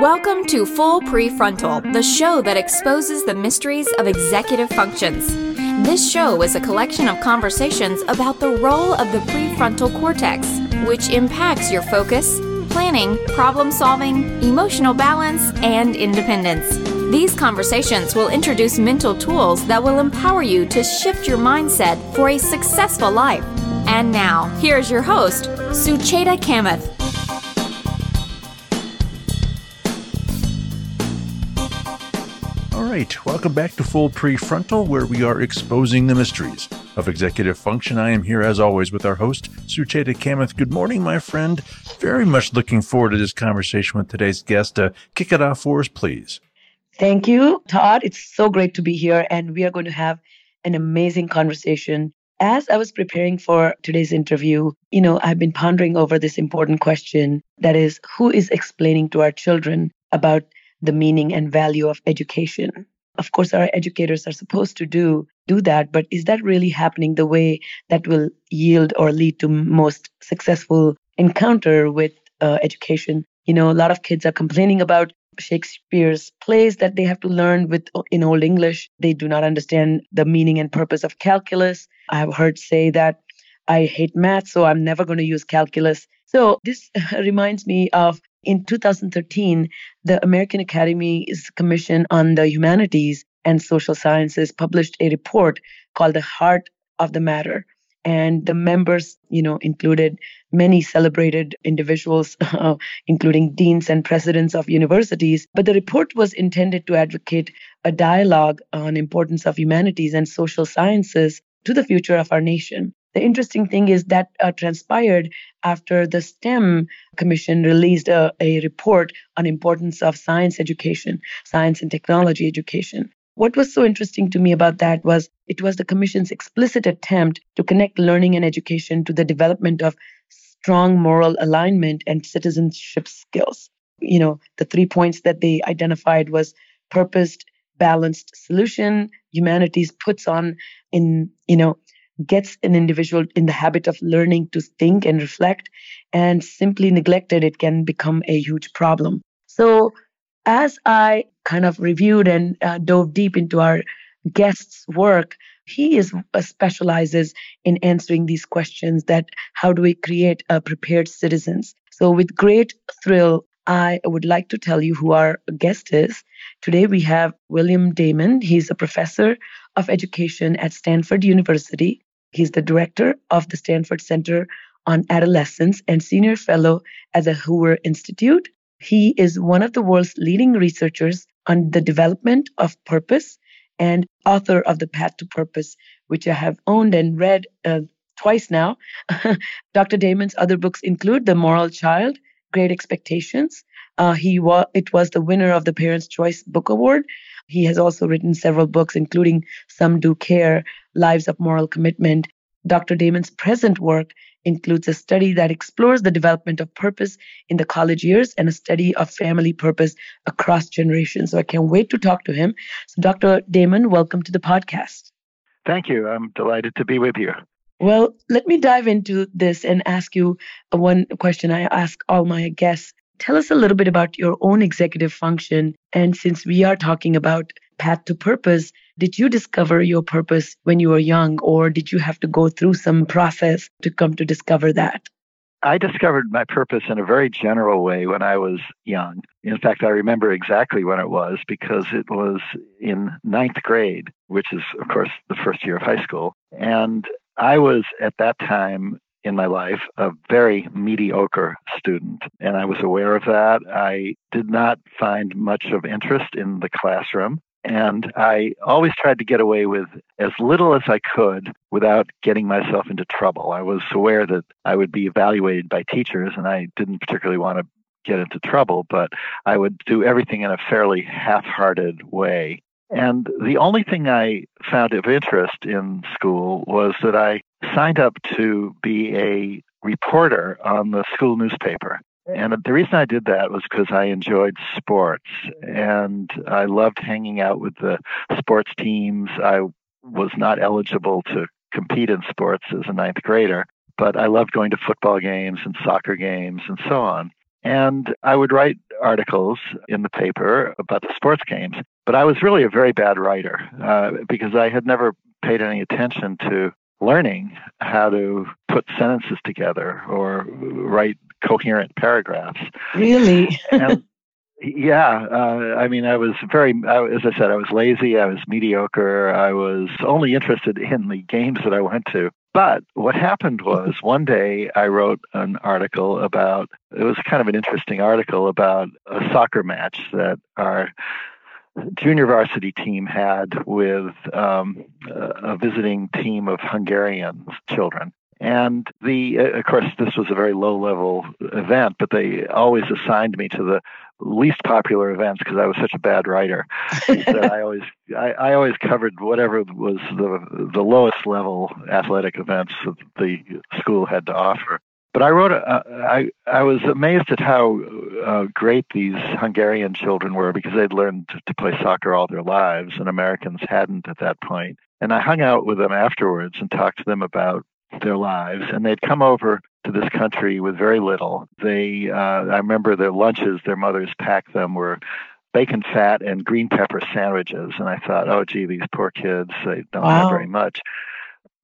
Welcome to Full Prefrontal, the show that exposes the mysteries of executive functions. This show is a collection of conversations about the role of the prefrontal cortex, which impacts your focus, planning, problem solving, emotional balance, and independence. These conversations will introduce mental tools that will empower you to shift your mindset for a successful life. And now, here's your host, Sucheta Kamath. Right, welcome back to Full Prefrontal, where we are exposing the mysteries of executive function. I am here, as always, with our host, Sucheta Kamath. Good morning, my friend. Very much looking forward to this conversation with today's guest. Uh, kick it off for us, please. Thank you, Todd. It's so great to be here, and we are going to have an amazing conversation. As I was preparing for today's interview, you know, I've been pondering over this important question that is, who is explaining to our children about the meaning and value of education. Of course, our educators are supposed to do do that, but is that really happening the way that will yield or lead to most successful encounter with uh, education? You know, a lot of kids are complaining about Shakespeare's plays that they have to learn with in Old English. They do not understand the meaning and purpose of calculus. I have heard say that I hate math, so I'm never going to use calculus. So this reminds me of in 2013, the American Academy's Commission on the Humanities and Social Sciences published a report called The Heart of the Matter. And the members, you know, included many celebrated individuals, uh, including deans and presidents of universities. But the report was intended to advocate a dialogue on importance of humanities and social sciences to the future of our nation. The interesting thing is that uh, transpired after the STEM Commission released a, a report on importance of science education, science and technology education. What was so interesting to me about that was it was the Commission's explicit attempt to connect learning and education to the development of strong moral alignment and citizenship skills. You know, the three points that they identified was purposed, balanced solution, humanities puts on in, you know, gets an individual in the habit of learning to think and reflect and simply neglected it can become a huge problem so as i kind of reviewed and uh, dove deep into our guest's work he is uh, specializes in answering these questions that how do we create prepared citizens so with great thrill I would like to tell you who our guest is. Today we have William Damon. He's a professor of education at Stanford University. He's the director of the Stanford Center on Adolescence and senior fellow at the Hoover Institute. He is one of the world's leading researchers on the development of purpose and author of The Path to Purpose, which I have owned and read uh, twice now. Dr. Damon's other books include The Moral Child, Great Expectations. Uh, he wa- it was the winner of the Parents' Choice Book Award. He has also written several books, including Some Do Care, Lives of Moral Commitment. Dr. Damon's present work includes a study that explores the development of purpose in the college years and a study of family purpose across generations. So I can't wait to talk to him. So, Dr. Damon, welcome to the podcast. Thank you. I'm delighted to be with you. Well, let me dive into this and ask you one question I ask all my guests. Tell us a little bit about your own executive function. And since we are talking about path to purpose, did you discover your purpose when you were young, or did you have to go through some process to come to discover that? I discovered my purpose in a very general way when I was young. In fact, I remember exactly when it was because it was in ninth grade, which is, of course, the first year of high school. And I was at that time in my life a very mediocre student, and I was aware of that. I did not find much of interest in the classroom. And I always tried to get away with as little as I could without getting myself into trouble. I was aware that I would be evaluated by teachers, and I didn't particularly want to get into trouble, but I would do everything in a fairly half hearted way. And the only thing I found of interest in school was that I signed up to be a reporter on the school newspaper. And the reason I did that was because I enjoyed sports and I loved hanging out with the sports teams. I was not eligible to compete in sports as a ninth grader, but I loved going to football games and soccer games and so on. And I would write articles in the paper about the sports games. But I was really a very bad writer uh, because I had never paid any attention to learning how to put sentences together or write coherent paragraphs. Really? and, yeah, uh, I mean, I was very, I, as I said, I was lazy. I was mediocre. I was only interested in the games that I went to. But what happened was one day I wrote an article about, it was kind of an interesting article about a soccer match that our junior varsity team had with um, a visiting team of Hungarian children. And the, of course, this was a very low level event, but they always assigned me to the least popular events because I was such a bad writer that I always, I, I, always covered whatever was the the lowest level athletic events that the school had to offer. But I wrote, I I was amazed at how uh, great these Hungarian children were because they'd learned to play soccer all their lives, and Americans hadn't at that point. And I hung out with them afterwards and talked to them about their lives. And they'd come over to this country with very little. They, uh, I remember their lunches, their mothers packed them were bacon fat and green pepper sandwiches. And I thought, oh, gee, these poor kids, they don't wow. have very much.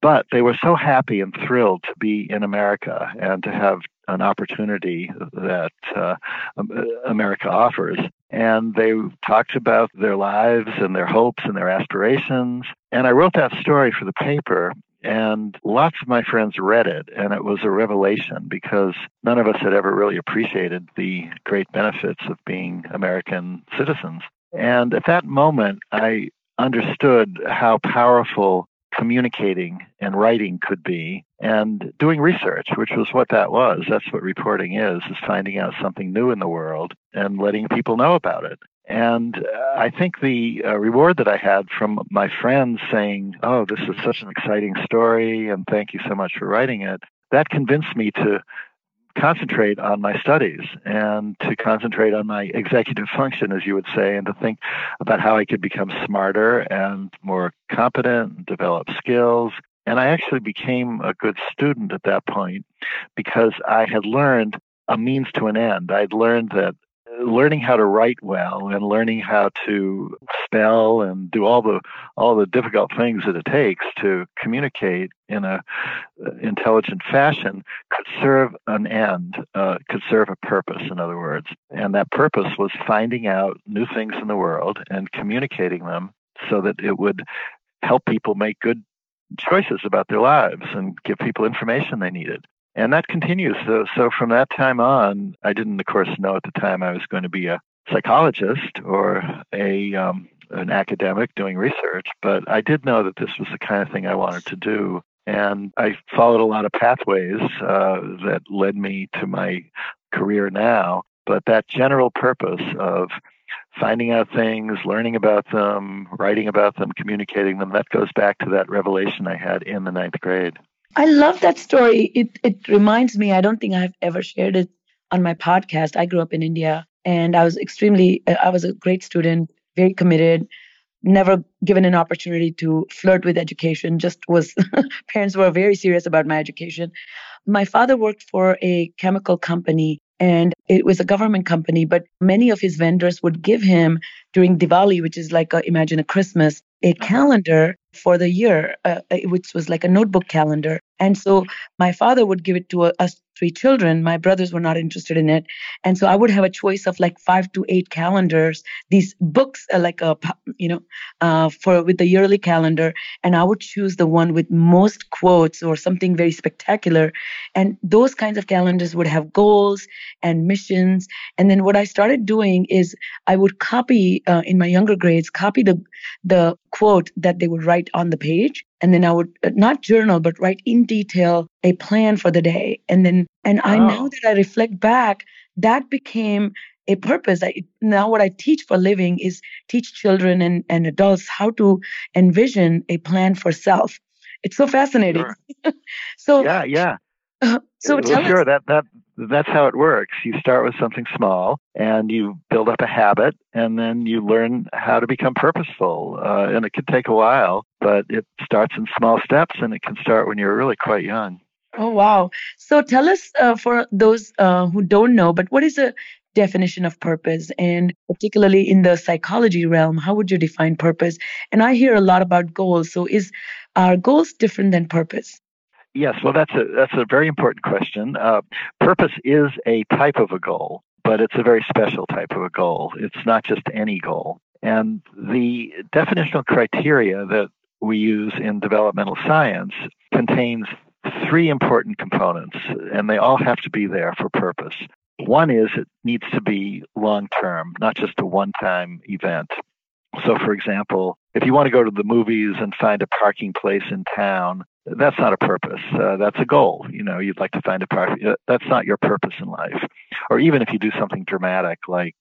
But they were so happy and thrilled to be in America and to have an opportunity that uh, America offers. And they talked about their lives and their hopes and their aspirations. And I wrote that story for the paper. And lots of my friends read it, and it was a revelation because none of us had ever really appreciated the great benefits of being American citizens. And at that moment, I understood how powerful communicating and writing could be and doing research which was what that was. That's what reporting is is finding out something new in the world and letting people know about it. And uh, I think the uh, reward that I had from my friends saying, Oh, this is such an exciting story, and thank you so much for writing it, that convinced me to concentrate on my studies and to concentrate on my executive function, as you would say, and to think about how I could become smarter and more competent, and develop skills. And I actually became a good student at that point because I had learned a means to an end. I'd learned that learning how to write well and learning how to spell and do all the all the difficult things that it takes to communicate in a uh, intelligent fashion could serve an end uh, could serve a purpose in other words. And that purpose was finding out new things in the world and communicating them so that it would help people make good choices about their lives and give people information they needed and that continues. So, so from that time on, I didn't, of course, know at the time I was going to be a psychologist or a um, an academic doing research, but I did know that this was the kind of thing I wanted to do. And I followed a lot of pathways uh, that led me to my career now. But that general purpose of finding out things, learning about them, writing about them, communicating them, that goes back to that revelation I had in the ninth grade. I love that story. It it reminds me. I don't think I've ever shared it on my podcast. I grew up in India, and I was extremely. I was a great student, very committed. Never given an opportunity to flirt with education. Just was parents were very serious about my education. My father worked for a chemical company and it was a government company but many of his vendors would give him during diwali which is like a, imagine a christmas a calendar for the year, uh, uh, which was like a notebook calendar. And so my father would give it to us three children. My brothers were not interested in it. And so I would have a choice of like five to eight calendars, these books, uh, like a, you know, uh, for with the yearly calendar. And I would choose the one with most quotes or something very spectacular. And those kinds of calendars would have goals and missions. And then what I started doing is I would copy uh, in my younger grades, copy the, the quote that they would write on the page and then I would uh, not journal, but write in detail a plan for the day. And then, and I now that I reflect back, that became a purpose. I, now what I teach for living is teach children and, and adults how to envision a plan for self. It's so fascinating. Sure. so yeah, yeah. Uh, so well, sure us, that that that's how it works. You start with something small and you build up a habit and then you learn how to become purposeful. Uh, and it can take a while, but it starts in small steps and it can start when you're really quite young. Oh, wow. So tell us, uh, for those uh, who don't know, but what is a definition of purpose? And particularly in the psychology realm, how would you define purpose? And I hear a lot about goals. So is are goals different than purpose? Yes, well, that's a that's a very important question. Uh, purpose is a type of a goal, but it's a very special type of a goal. It's not just any goal. And the definitional criteria that we use in developmental science contains three important components, and they all have to be there for purpose. One is it needs to be long term, not just a one time event. So, for example, if you want to go to the movies and find a parking place in town, that's not a purpose. Uh, that's a goal. You know, you'd like to find a park. Uh, that's not your purpose in life. Or even if you do something dramatic, like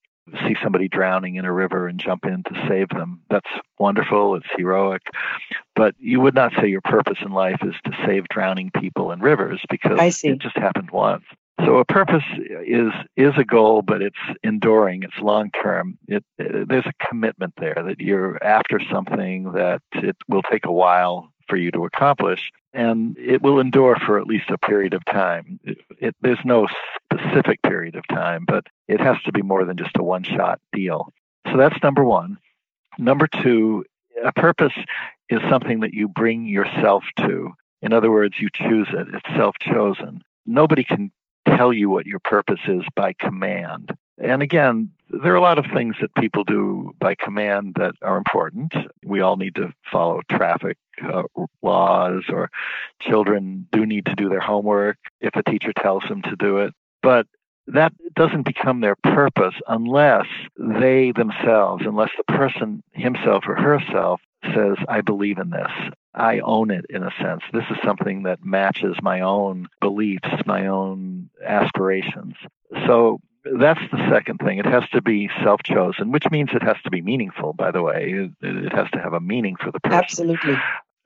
see somebody drowning in a river and jump in to save them. That's wonderful. It's heroic. But you would not say your purpose in life is to save drowning people in rivers because it just happened once. So a purpose is is a goal, but it's enduring. It's long term. It, it, there's a commitment there that you're after something that it will take a while for you to accomplish, and it will endure for at least a period of time. It, it, there's no specific period of time, but it has to be more than just a one shot deal. So that's number one. Number two, a purpose is something that you bring yourself to. In other words, you choose it, it's self chosen. Nobody can tell you what your purpose is by command. And again, there are a lot of things that people do by command that are important. We all need to follow traffic uh, laws, or children do need to do their homework if a teacher tells them to do it. But that doesn't become their purpose unless they themselves, unless the person himself or herself says, I believe in this. I own it in a sense. This is something that matches my own beliefs, my own aspirations. So that's the second thing. It has to be self chosen, which means it has to be meaningful, by the way. It, has to have a meaning for the person. Absolutely.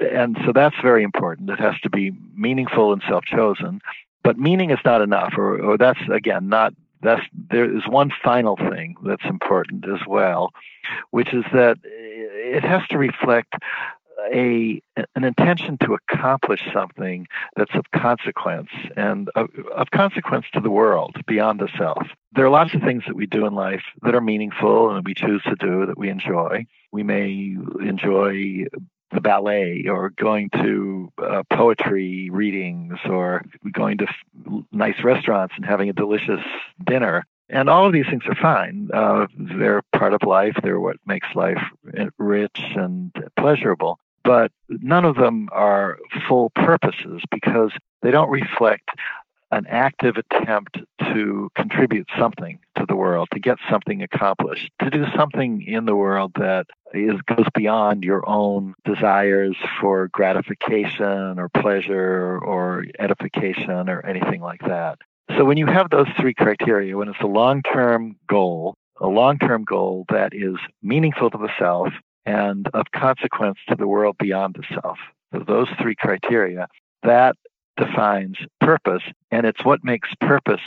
And so that's very important. It has to be meaningful and self chosen. But meaning is not enough, or, or that's, again, not. That's there is one final thing that's important as well, which is that it has to reflect a an intention to accomplish something that's of consequence and of, of, consequence to the world beyond the self. There are lots of things that we do in life that are meaningful and we choose to do that we enjoy. We may enjoy the ballet or going to uh, poetry readings or going to f- nice restaurants and having a delicious dinner. And all of these things are fine. Uh, they're part of life. They're what makes life rich and pleasurable but none of them are full purposes because they don't reflect an active attempt to contribute something to the world, to get something accomplished, to do something in the world that is goes beyond your own desires for gratification or pleasure or edification or anything like that. So when you have those three criteria, when it's a long-term goal, a long-term goal that is meaningful to the self, and of consequence to the world beyond the self. So those three criteria, that defines purpose, and it's what makes purpose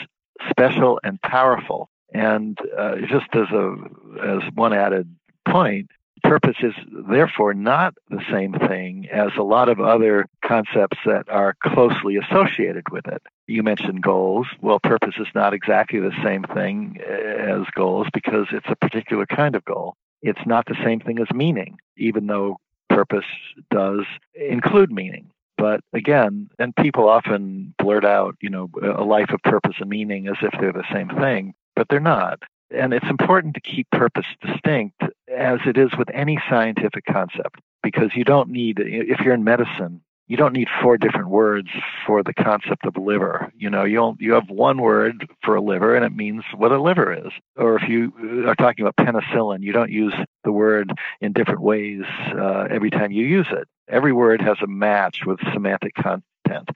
special and powerful. And uh, just as a as one added point, purpose is therefore not the same thing as a lot of other concepts that are closely associated with it. You mentioned goals. Well, purpose is not exactly the same thing as goals because it's a particular kind of goal it's not the same thing as meaning, even though purpose does include meaning. But again, and people often blurt out, you know, a life of purpose and meaning as if they're the same thing, but they're not. And it's important to keep purpose distinct as it is with any scientific concept because you don't need, if you're in medicine, you don't need four different words for the concept of liver. You know, you you have one word for a liver, and it means what a liver is. Or if you are talking about penicillin, you don't use the word in different ways uh, every time you use it. Every word has a match with semantic content.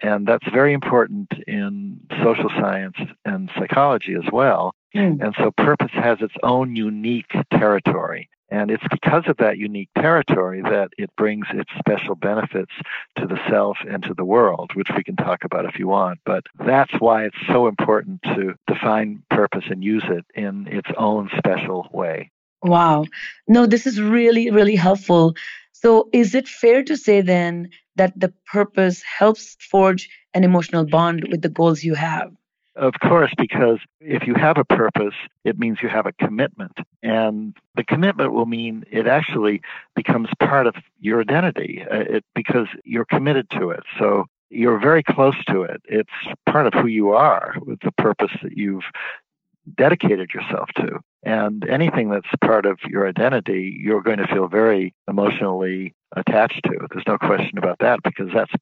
And that's very important in social science and psychology as well. Mm. And so purpose has its own unique territory. And it's because of that unique territory that it brings its special benefits to the self and to the world, which we can talk about if you want. But that's why it's so important to define purpose and use it in its own special way. Wow. No, this is really, really helpful. So, is it fair to say then that the purpose helps forge an emotional bond with the goals you have? Of course, because if you have a purpose, it means you have a commitment. And the commitment will mean it actually becomes part of your identity uh, it, because you're committed to it. So you're very close to it. It's part of who you are with the purpose that you've dedicated yourself to. And anything that's part of your identity, you're going to feel very emotionally attached to. There's no question about that because that's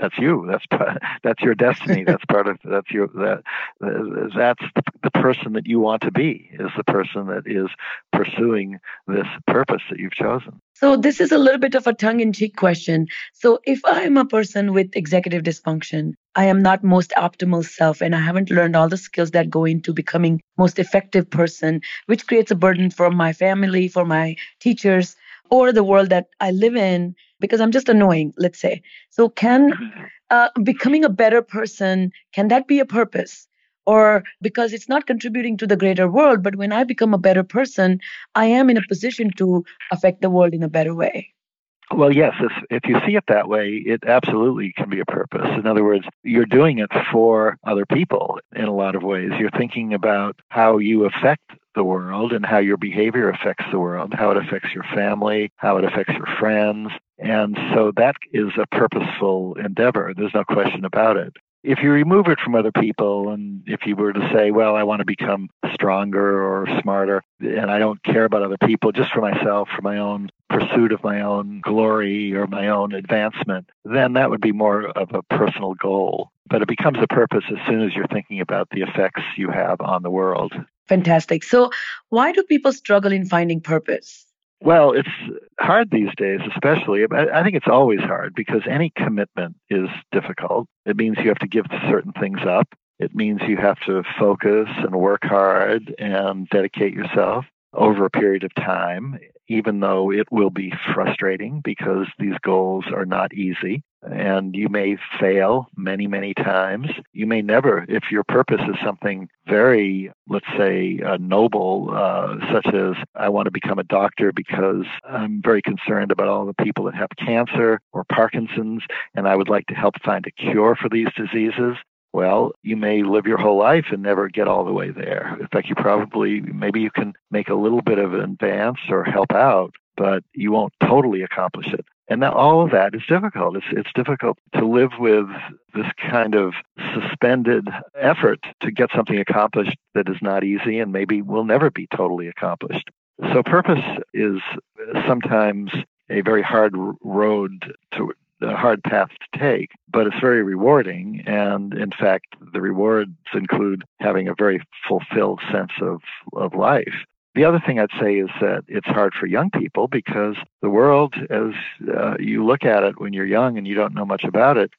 that's you. That's that's your destiny. That's part of that's your that that's the person that you want to be. Is the person that is pursuing this purpose that you've chosen. So this is a little bit of a tongue-in-cheek question. So if I am a person with executive dysfunction, I am not most optimal self and I haven't learned all the skills that go into becoming most effective person, which creates a burden for my family, for my teachers, or the world that I live in because I'm just annoying, let's say. So, can mm-hmm. uh, becoming a better person, can that be a purpose? Or because it's not contributing to the greater world, but when I become a better person, I am in a position to affect the world in a better way. Well, yes, if, if you see it that way, it absolutely can be a purpose. In other words, you're doing it for other people in a lot of ways. You're thinking about how you affect the world and how your behavior affects the world, how it affects your family, how it affects your friends. And so that is a purposeful endeavor. There's no question about it. If you remove it from other people and if you were to say, well, I want to become stronger or smarter and I don't care about other people just for myself, for my own pursuit of my own glory or my own advancement, then that would be more of a personal goal. But it becomes a purpose as soon as you're thinking about the effects you have on the world. Fantastic. So, why do people struggle in finding purpose? Well, it's hard these days, especially. I think it's always hard because any commitment is difficult. It means you have to give certain things up. It means you have to focus and work hard and dedicate yourself over a period of time, even though it will be frustrating because these goals are not easy and you may fail many, many times. You may never, if your purpose is something very, let's say, uh, noble, uh, such as I want to become a doctor because I'm very concerned about all the people that have cancer or Parkinson's, and I would like to help find a cure for these diseases. Well, you may live your whole life and never get all the way there. In fact, you probably, maybe you can make a little bit of an advance or help out, but you won't totally accomplish it. And all of that is difficult. It's, it's difficult to live with this kind of suspended effort to get something accomplished that is not easy and maybe will never be totally accomplished. So purpose is sometimes a very hard road to a hard path to take, but it's very rewarding. And in fact, the rewards include having a very fulfilled sense of, of life. The other thing I'd say is that it's hard for young people because the world, as uh, you look at it when you're young and you don't know much about it,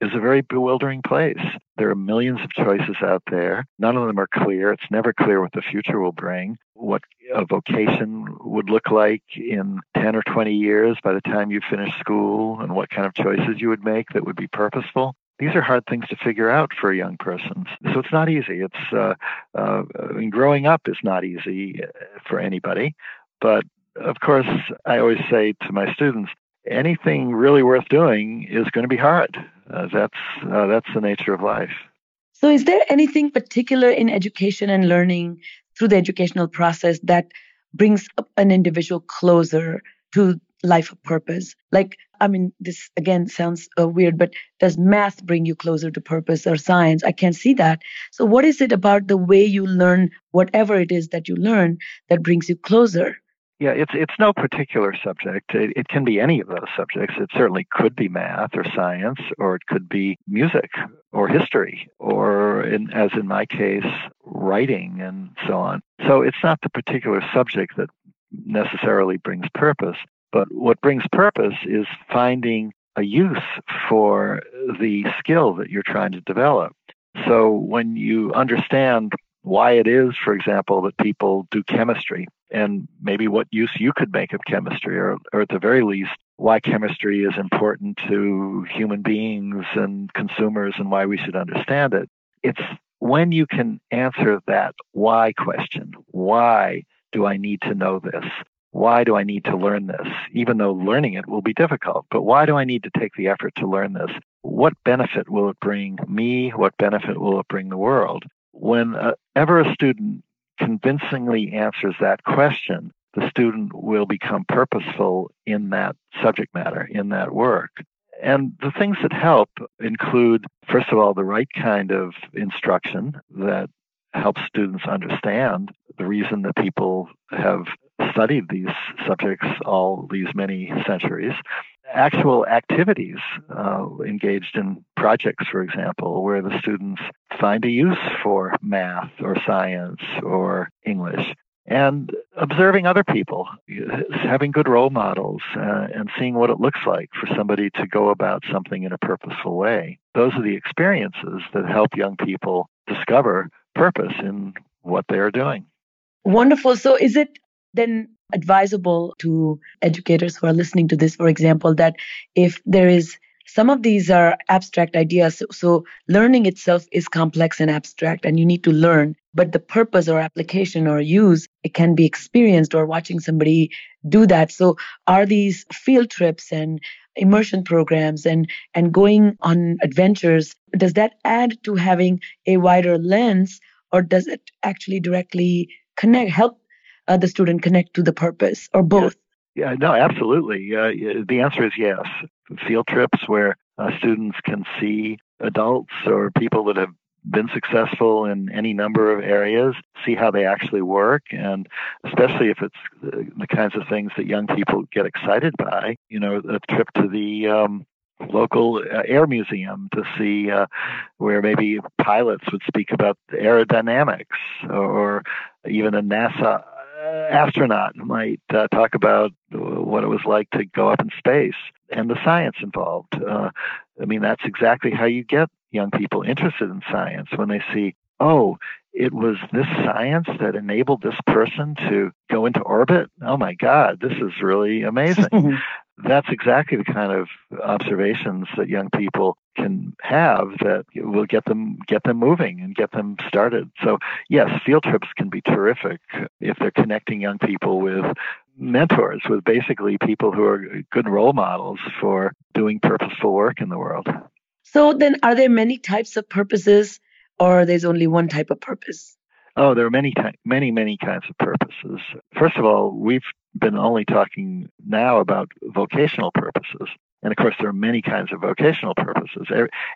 is a very bewildering place. There are millions of choices out there. None of them are clear. It's never clear what the future will bring, what a vocation would look like in 10 or 20 years by the time you finish school, and what kind of choices you would make that would be purposeful these are hard things to figure out for young person. So it's not easy. It's uh, uh, I mean, growing up is not easy uh, for anybody. But of course, I always say to my students, anything really worth doing is going to be hard. Uh, that's uh, that's the nature of life. So, is there anything particular in education and learning through the educational process that brings an individual closer to life of purpose? Like, I mean, this again sounds uh, weird, but does math bring you closer to purpose or science? I can't see that. So, what is it about the way you learn whatever it is that you learn that brings you closer? Yeah, it's it's no particular subject. It, it, can be any of those subjects. It certainly could be math or science, or it could be music or history, or in, as in my case, writing and so on. So it's not the particular subject that necessarily brings purpose. But what brings purpose is finding a use for the skill that you're trying to develop. So when you understand why it is, for example, that people do chemistry and maybe what use you could make of chemistry, or, or at the very least, why chemistry is important to human beings and consumers and why we should understand it. It's when you can answer that why question why do I need to know this? Why do I need to learn this? Even though learning it will be difficult, but why do I need to take the effort to learn this? what benefit will it bring me? What benefit will it bring the world? Whenever uh, a student convincingly answers that question, the student will become purposeful in that subject matter, in that work. And the things that help include, first of all, the right kind of instruction that helps students understand the reason that people have studied these subjects all these many centuries. Actual activities uh, engaged in projects, for example, where the students find a use for math or science or English and observing other people, having good role models, uh, and seeing what it looks like for somebody to go about something in a purposeful way. Those are the experiences that help young people discover purpose in what they are doing. Wonderful. So, is it then advisable to educators who are listening to this, for example, that if there is some of these are abstract ideas. So, so, learning itself is complex and abstract, and you need to learn. But the purpose or application or use, it can be experienced or watching somebody do that. So, are these field trips and immersion programs and and going on adventures does that add to having a wider lens or does it actually directly connect help uh, the student connect to the purpose or both yeah, no, absolutely. Uh, the answer is yes. Field trips where uh, students can see adults or people that have been successful in any number of areas, see how they actually work, and especially if it's the kinds of things that young people get excited by. You know, a trip to the um, local uh, air museum to see uh, where maybe pilots would speak about aerodynamics or even a NASA astronaut might uh, talk about what it was like to go up in space and the science involved. Uh, I mean, that's exactly how you get young people interested in science when they see, oh, it was this science that enabled this person to go into orbit. Oh my God, this is really amazing. that's exactly the kind of observations that young people can have that will get them get them moving and get them started. So yes, field trips can be terrific if they're connecting young people with mentors, with basically people who are good role models for doing purposeful work in the world. So then are there many types of purposes or there's only one type of purpose? Oh, there are many, many, many kinds of purposes. First of all, we've been only talking now about vocational purposes. And of course, there are many kinds of vocational purposes.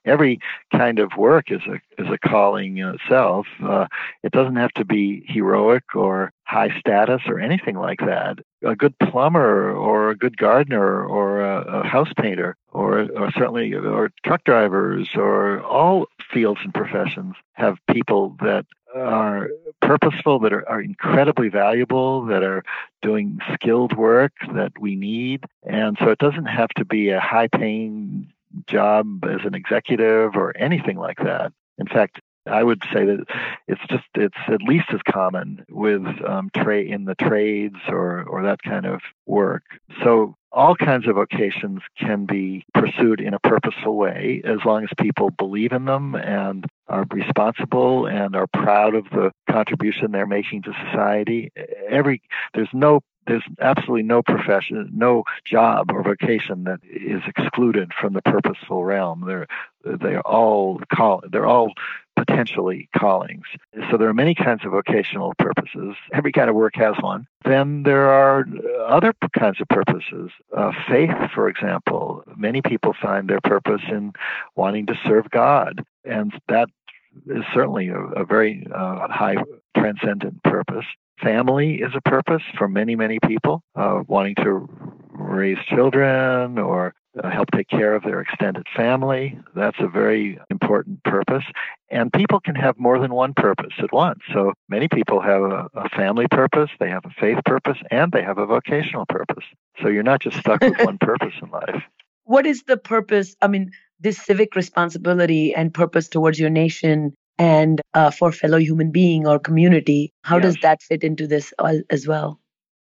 Every, kind of work is a is a calling in itself. Uh, it doesn't have to be heroic or high status or anything like that. A good plumber or a good gardener or a, house painter or or certainly or truck drivers or all fields and professions have people that are purposeful, that are, are incredibly valuable, that are doing skilled work that we need. And so it doesn't have to be a high paying job as an executive or anything like that. In fact, I would say that it's just it's at least as common with um, trade in the trades or or that kind of work. So all kinds of vocations can be pursued in a purposeful way as long as people believe in them and are responsible and are proud of the contribution they're making to society. Every there's no there's absolutely no profession, no job or vocation that is excluded from the purposeful realm. They're they're all call they're all potentially callings. So there are many kinds of vocational purposes. Every kind of work has one. Then there are other kinds of purposes. Uh, faith, for example, many people find their purpose in wanting to serve God, and that is certainly a, a very uh, high transcendent purpose. Family is a purpose for many, many people, uh, wanting to raise children or uh, help take care of their extended family. That's a very important purpose. And people can have more than one purpose at once. So many people have a, a family purpose, they have a faith purpose, and they have a vocational purpose. So you're not just stuck with one purpose in life. What is the purpose? I mean, this civic responsibility and purpose towards your nation and uh, for fellow human being or community. How yes. does that fit into this as well?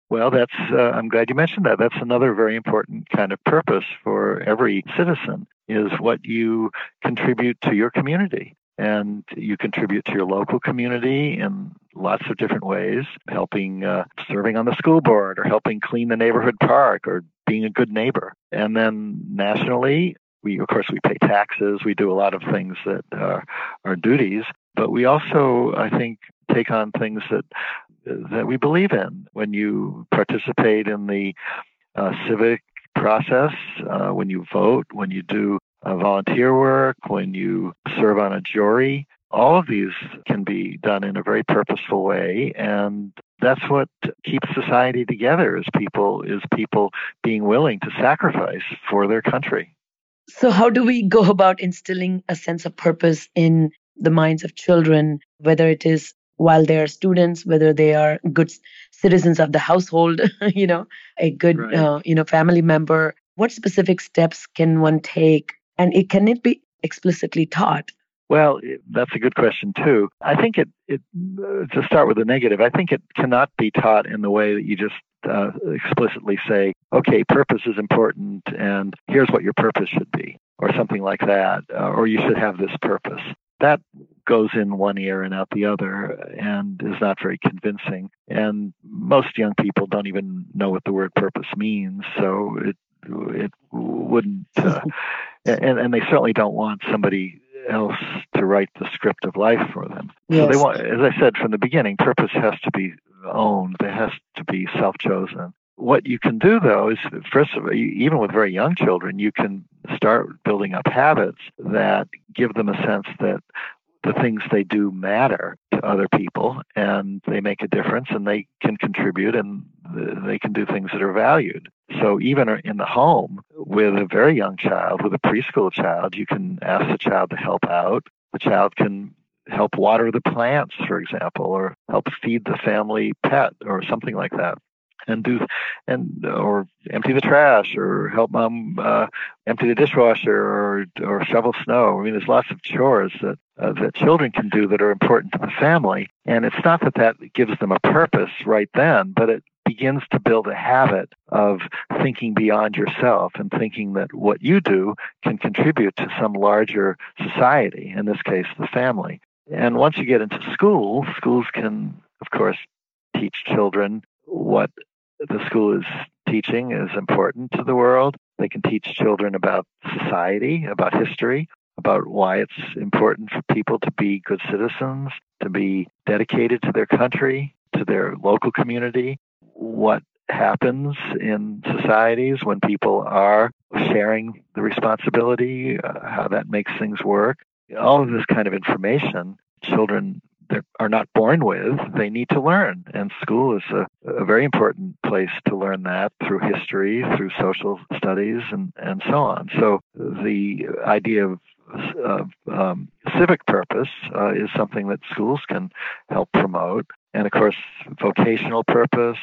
Well, that's uh, I'm glad you mentioned that. That's another very important kind of purpose for every citizen is what you contribute to your community. And you contribute to your local community in lots of different ways, helping uh, serving on the school board or helping clean the neighborhood park or being a good neighbor. And then nationally, We, of course, we pay taxes. We do a lot of things that are, are duties, but we also, I think, take on things that that we believe in. When you participate in the uh, civic process, uh, when you vote, when you do uh, volunteer work, when you serve on a jury, all of these can be done in a very purposeful way and that's what keeps society together is people is people being willing to sacrifice for their country so how do we go about instilling a sense of purpose in the minds of children whether it is while they are students whether they are good citizens of the household you know a good right. uh, you know family member what specific steps can one take and it can it be explicitly taught well, that's a good question too. I think it, it uh, to start with the negative. I think it cannot be taught in the way that you just uh, explicitly say, "Okay, purpose is important, and here's what your purpose should be," or something like that, uh, or you should have this purpose. That goes in one ear and out the other, and is not very convincing. And most young people don't even know what the word purpose means, so it it wouldn't. Uh, and, and they certainly don't want somebody else to write the script of life for them. Yes. So they want, as I said from the beginning, purpose has to be owned. It has to be self-chosen. What you can do though is, first of all, even with very young children, you can start building up habits that give them a sense that the things they do matter to other people and they make a difference and they can contribute and they can do things that are valued. So even in the home with a very young child, with a preschool child, you can ask the child to help out. The child can help water the plants, for example, or help feed the family pet or something like that and do and or empty the trash or help mom uh, empty the dishwasher or or shovel snow. I mean, there's lots of chores that uh, that children can do that are important to the family, and it's not that that gives them a purpose right then, but it begins to build a habit of thinking beyond yourself and thinking that what you do can contribute to some larger society, in this case, the family. And once you get into school, schools can, of course, teach children what the school is teaching is important to the world. They can teach children about society, about history, about why it's important for people to be good citizens, to be dedicated to their country, to their local community, what happens in societies when people are sharing the responsibility, uh, how that makes things work. All of this kind of information children are not born with, they need to learn. And school is a, a, very important place to learn that through history, through social studies, and, and so on. So the idea of um, civic purpose uh, is something that schools can help promote. And of course, vocational purpose,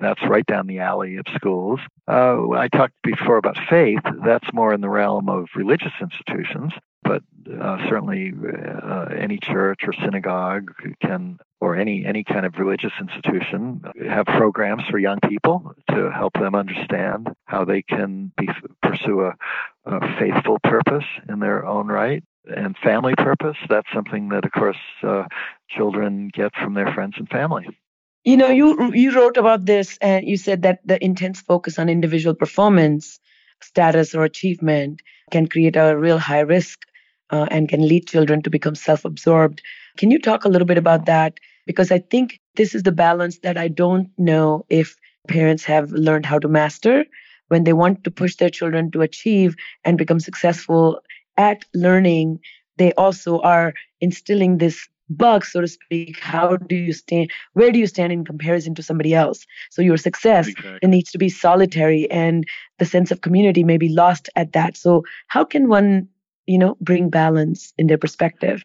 that's right down the alley of schools. Uh, I talked before about faith, that's more in the realm of religious institutions but uh, certainly uh, any church or synagogue can, or any any kind of religious institution, have programs for young people to help them understand how they can be, pursue a, a faithful purpose in their own right and family purpose. That's something that, of course, uh, children get from their friends and family. You know, you you wrote about this, and you said that the intense focus on individual performance, status, or achievement can create a real high risk uh, and can lead children to become self absorbed. Can you talk a little bit about that? Because I think this is the balance that I don't know if parents have learned how to master when they want to push their children to achieve and become successful at learning. They also are instilling this bug, so to speak. How do you stand? Where do you stand in comparison to somebody else? So your success exactly. it needs to be solitary, and the sense of community may be lost at that. So how can one you know, bring balance in their perspective.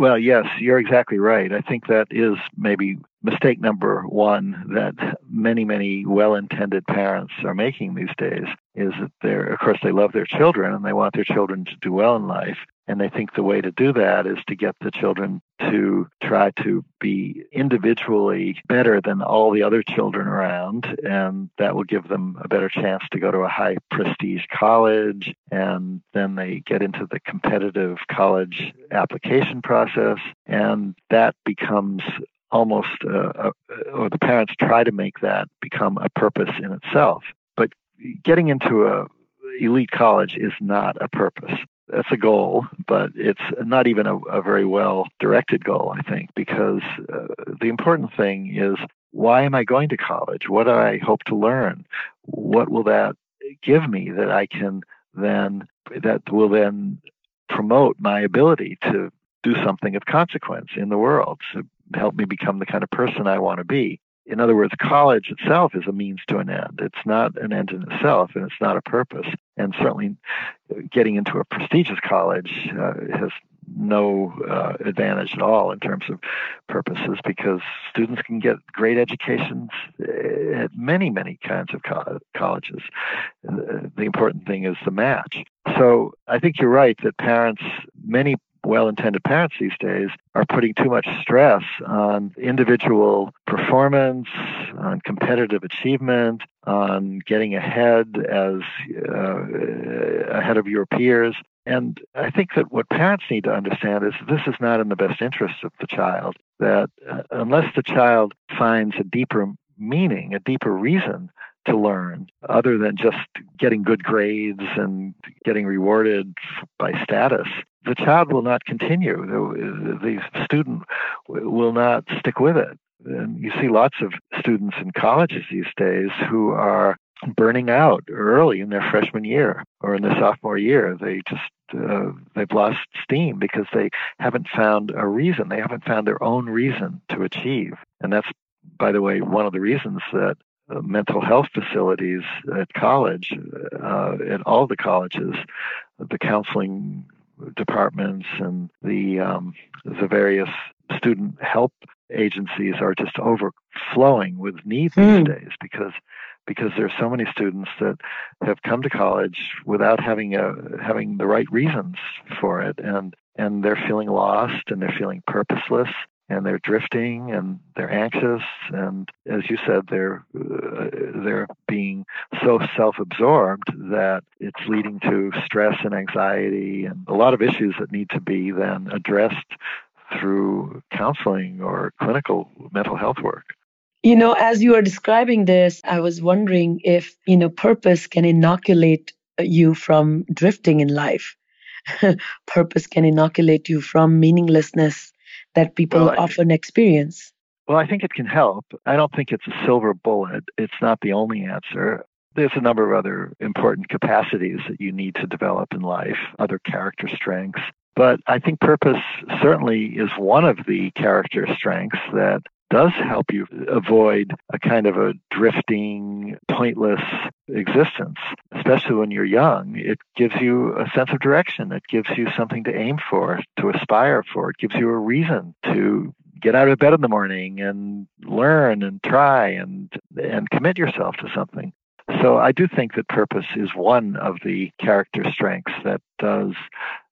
Well, yes, you're exactly right. I think that is maybe mistake number one that many, many well intended parents are making these days is that they're, of course, they love their children and they want their children to do well in life. And they think the way to do that is to get the children to try to be individually better than all the other children around. And that will give them a better chance to go to a high prestige college. And then they get into the competitive college application process. And that becomes almost, uh, or the parents try to make that become a purpose in itself. But getting into a elite college is not a purpose. That's a goal, but it's not even a, a very well directed goal, I think, because uh, the important thing is why am I going to college? What do I hope to learn? What will that give me that I can then, that will then promote my ability to do something of consequence in the world to help me become the kind of person I want to be in other words, college itself is a means to an end. It's not an end in itself, and it's not a purpose. And certainly, getting into a prestigious college uh, has no uh, advantage at all in terms of purposes because students can get great educations at many, many kinds of co- colleges. Uh, the important thing is the match. So I think you're right that parents, many well intended parents these days are putting too much stress on individual performance, on competitive achievement, on getting ahead as uh, ahead of your peers. And I think that what parents need to understand is this is not in the best interest of the child, that uh, unless the child finds a deeper meaning, a deeper reason to learn other than just getting good grades and getting rewarded by status the child will not continue. The, the student will not stick with it. And you see lots of students in colleges these days who are burning out early in their freshman year or in their sophomore year. They just uh, they've lost steam because they haven't found a reason. They haven't found their own reason to achieve. And that's, by the way, one of the reasons that uh, mental health facilities at college, uh, at all the colleges, the counseling departments and the um, the various student help agencies are just overflowing with needs mm. these hmm. days because because there's so many students that have come to college without having a having the right reasons for it and and they're feeling lost and they're feeling purposeless and they're drifting and they're anxious. And as you said they're uh, they're being so self-absorbed that it's leading to stress and anxiety and a lot of issues that need to be then addressed through counseling or clinical mental health work. You know as you are describing this i was wondering if you know purpose can inoculate you from drifting in life. Purpose can inoculate you from meaninglessness that people well, often experience? Well, I think it can help. I don't think it's a silver bullet. It's not the only answer. There's a number of other important capacities that you need to develop in life, other character strengths. But I think purpose certainly is one of the character strengths that does help you avoid a kind of a drifting, pointless existence, especially when you're young. It gives you a sense of direction. It gives you something to aim for, to aspire for. It gives you a reason to get out of bed in the morning and learn and try and and commit yourself to something. So I do think that purpose is one of the character strengths that does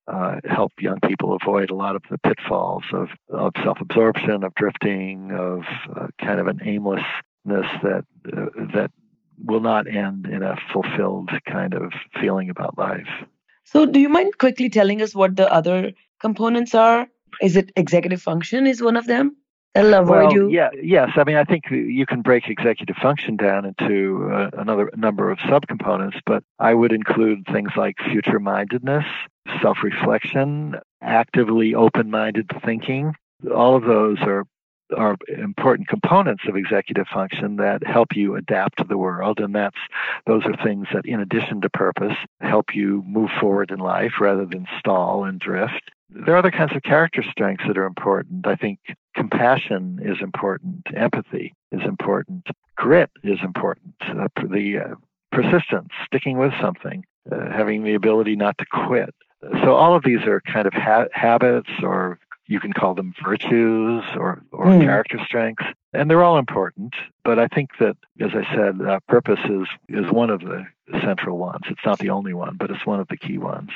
uh, help young people avoid a lot of the pitfalls of, of self-absorption, of drifting, of uh, kind of an aimlessness that uh, that will not end in a fulfilled kind of feeling about life. So, do you mind quickly telling us what the other components are? Is it executive function? Is one of them? That'll avoid well, you. Yeah, yes. I mean, I think you can break executive function down into uh, another number of subcomponents, but I would include things like future mindedness, self reflection, actively open minded thinking. All of those are are important components of executive function that help you adapt to the world and that's those are things that in addition to purpose help you move forward in life rather than stall and drift there are other kinds of character strengths that are important. I think compassion is important, empathy is important, grit is important, uh, the uh, persistence, sticking with something, uh, having the ability not to quit. So all of these are kind of ha- habits, or you can call them virtues or, or mm. character strengths, and they're all important. But I think that, as I said, uh, purpose is is one of the central ones. It's not the only one, but it's one of the key ones.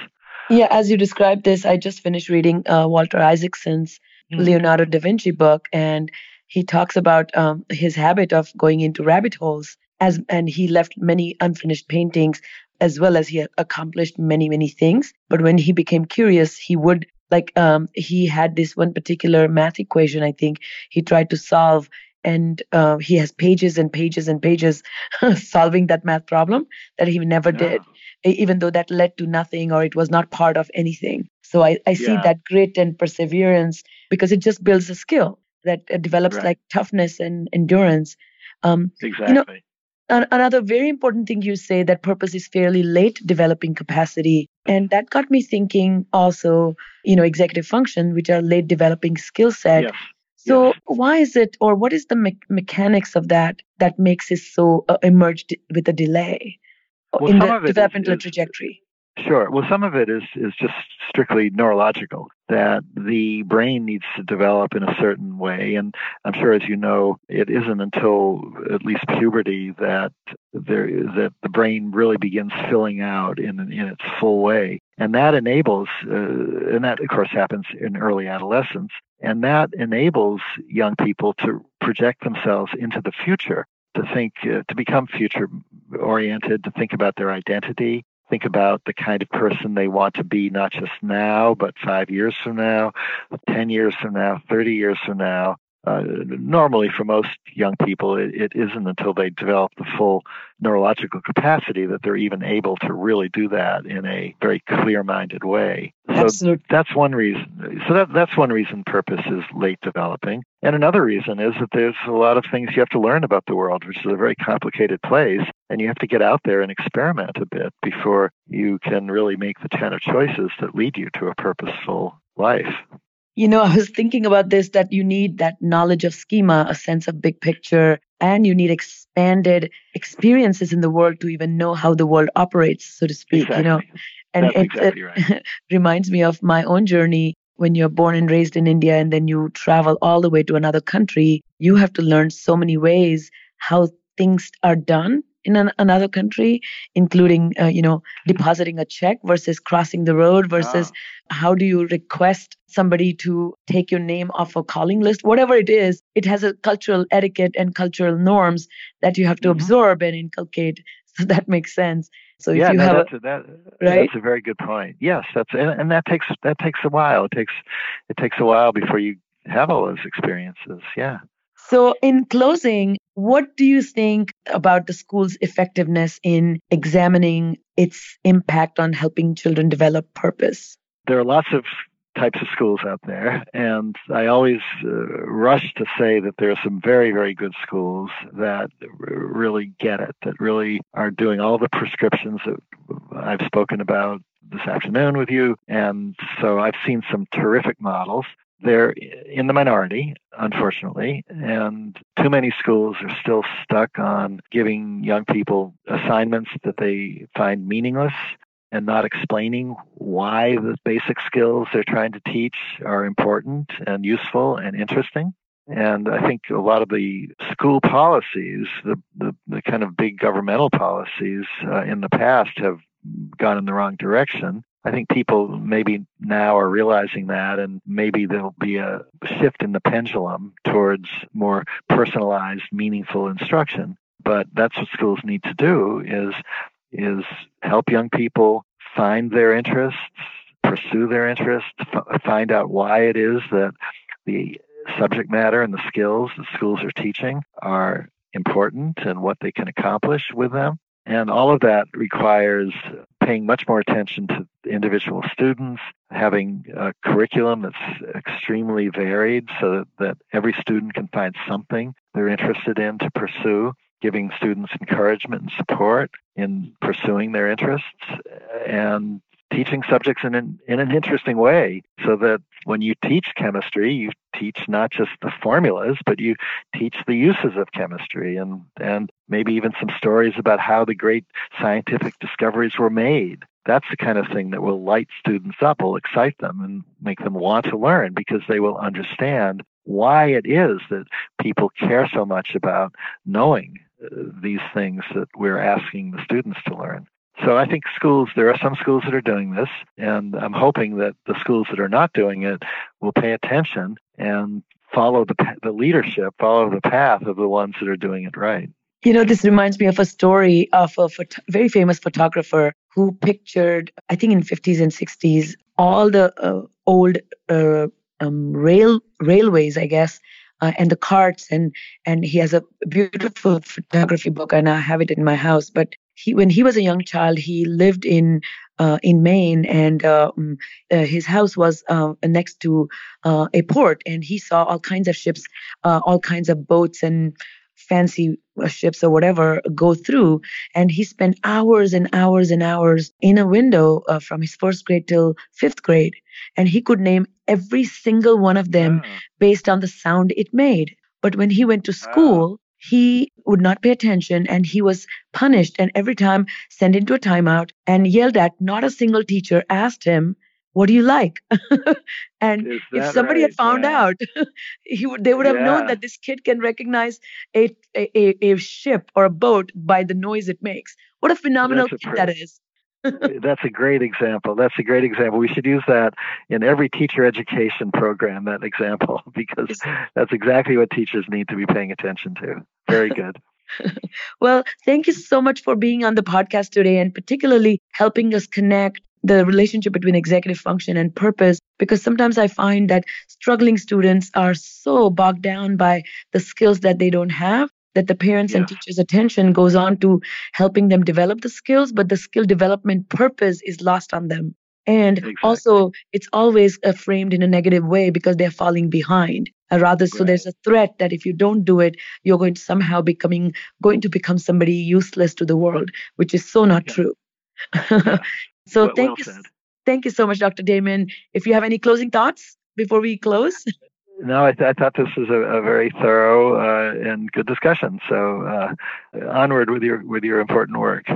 Yeah, as you described this, I just finished reading uh, Walter Isaacson's mm-hmm. Leonardo da Vinci book, and he talks about um, his habit of going into rabbit holes, as and he left many unfinished paintings, as well as he accomplished many many things. But when he became curious, he would like um, he had this one particular math equation. I think he tried to solve, and uh, he has pages and pages and pages solving that math problem that he never yeah. did even though that led to nothing or it was not part of anything. So i, I see that grit and perseverance because it just builds a skill that uh, develops right. like toughness and endurance. Um, exactly you know, another very important thing you say that purpose is fairly late developing capacity. And that got me thinking also you know executive function which are late developing skill set. Yes. so yes. why is it or what is the me- mechanics of that that makes it so uh, emerged with a delay well, in the developmental is, trajectory Sure. Well, some of it is is just strictly neurological. That the brain needs to develop in a certain way, and I'm sure, as you know, it isn't until at least puberty that there that the brain really begins filling out in in its full way, and that enables, uh, and that of course happens in early adolescence, and that enables young people to project themselves into the future to think uh, to become future oriented to think about their identity think about the kind of person they want to be, not just now, but five years from now, 10 years from now, 30 years from now. Uh, normally, for most young people, it, it isn't until they develop the full neurological capacity that they're even able to really do that in a very clear-minded way. So Absolutely. that's one reason. So that, that's one reason purpose is late developing. And another reason is that there's a lot of things you have to learn about the world, which is a very complicated place, and you have to get out there and experiment a bit before you can really make the kind of choices that lead you to a purposeful life. You know, I was thinking about this that you need that knowledge of schema, a sense of big picture, and you need expanded experiences in the world to even know how the world operates, so to speak. Exactly. You know, and That's it, uh, exactly right. it reminds me of my own journey when you're born and raised in India and then you travel all the way to another country. You have to learn so many ways how things are done in an, another country, including uh, you know depositing a check versus crossing the road versus ah. how do you request somebody to take your name off a calling list, whatever it is. It has a cultural etiquette and cultural norms that you have to mm-hmm. absorb and inculcate. So that makes sense. So yeah, if you no, have that's a, a, that, right? that's a very good point. Yes, that's and, and that takes that takes a while. It takes it takes a while before you have all those experiences. Yeah. So, in closing, what do you think about the school's effectiveness in examining its impact on helping children develop purpose? There are lots of types of schools out there, and I always uh, rush to say that there are some very, very good schools that r- really get it, that really are doing all the prescriptions that I've spoken about this afternoon with you. And so I've seen some terrific models they're in the minority, unfortunately, and too many schools are still stuck on giving young people assignments that they find meaningless and not explaining why the basic skills they're trying to teach are important and useful and interesting. And I think a lot of the school policies, the, the, the kind of big governmental policies uh, in the past have gone in the wrong direction. I think people maybe now are realizing that, and maybe there'll be a shift in the pendulum towards more personalized, meaningful instruction. But that's what schools need to do: is is help young people find their interests, pursue their interests, f- find out why it is that the subject matter and the skills that schools are teaching are important and what they can accomplish with them. And all of that requires paying much more attention to individual students, having a curriculum that's extremely varied so that, every student can find something they're interested in to pursue, giving students encouragement and support in pursuing their interests, and teaching subjects in an, in an interesting way so that when you teach chemistry, you teach not just the formulas, but you teach the uses of chemistry and, and maybe even some stories about how the great scientific discoveries were made. That's the kind of thing that will light students up, will excite them, and make them want to learn because they will understand why it is that people care so much about knowing uh, these things that we're asking the students to learn. So I think schools, there are some schools that are doing this, and I'm hoping that the schools that are not doing it will pay attention and follow the, the leadership, follow the path of the ones that are doing it right. You know, this reminds me of a story of a phot- very famous photographer who pictured, I think in 50s and 60s, all the uh, old uh, um, rail railways, I guess, uh, and the carts and and he has a beautiful photography book and I have it in my house. But he when he was a young child, he lived in uh, in Maine, and uh, mm, uh, his house was uh, next to uh, a port, and he saw all kinds of ships, uh, all kinds of boats and fancy ships or whatever go through. And he spent hours and hours and hours in a window from his first grade till fifth grade. And he could name every single one of them based on the sound it made. But when he went to school he would not pay attention and he was punished and every time sent into a timeout and yelled at. Not a single teacher asked him, what do you like? and if somebody right? had found yeah. out, he would they would have known that this kid can recognize a, a, a, ship or a boat by the noise it makes. What a phenomenal That's a kid that is. That's a great example. That's a great example. We should use that in every teacher education program, that example, because that's exactly what teachers need to be paying attention to. Very good. Well, thank you so much for being on the podcast today and particularly helping us connect the relationship between executive function and purpose because sometimes I find that struggling students are so bogged down by the skills that they don't have that the parents and teachers attention goes on to helping them develop the skills but the skill development purpose is lost on them and Exactly. also it's always uh, framed in a negative way because they're falling behind Uh, rather so there's a threat that if you don't do it you're going to somehow becoming going to become somebody useless to the world which is so not Yeah. true Yeah. so Well- thank well you said. thank you so much dr damon if you have any closing thoughts before we close No, I, th- I thought this was a, a very thorough uh, and good discussion. So uh, onward with your with your important work.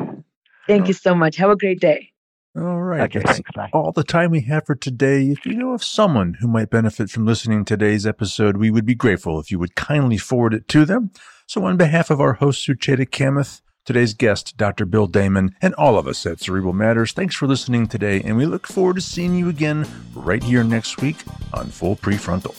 thank you so much have a great day All right. Okay, that's thanks. Bye. all the time we have for today. If you know of someone who might benefit from listening to today's episode, we would be grateful if you would kindly forward it to them. So, on behalf of our host, Sucheta Kamath, today's guest, Dr. Bill Damon, and all of us at Cerebral Matters, thanks for listening today, and we look forward to seeing you again right here next week on Full Prefrontal.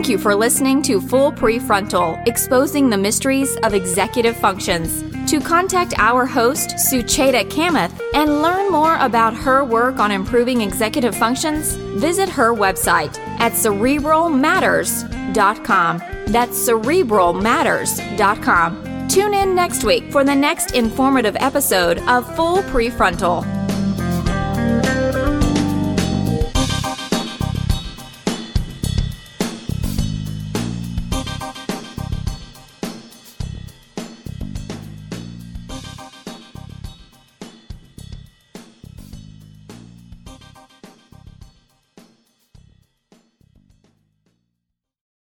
Thank you for listening to Full Prefrontal, exposing the mysteries of executive functions. To contact our host, Sucheta Kamath, and learn more about her work on improving executive functions, visit her website at cerebralmatters.com. That's cerebralmatters.com. Tune in next week for the next informative episode of Full Prefrontal.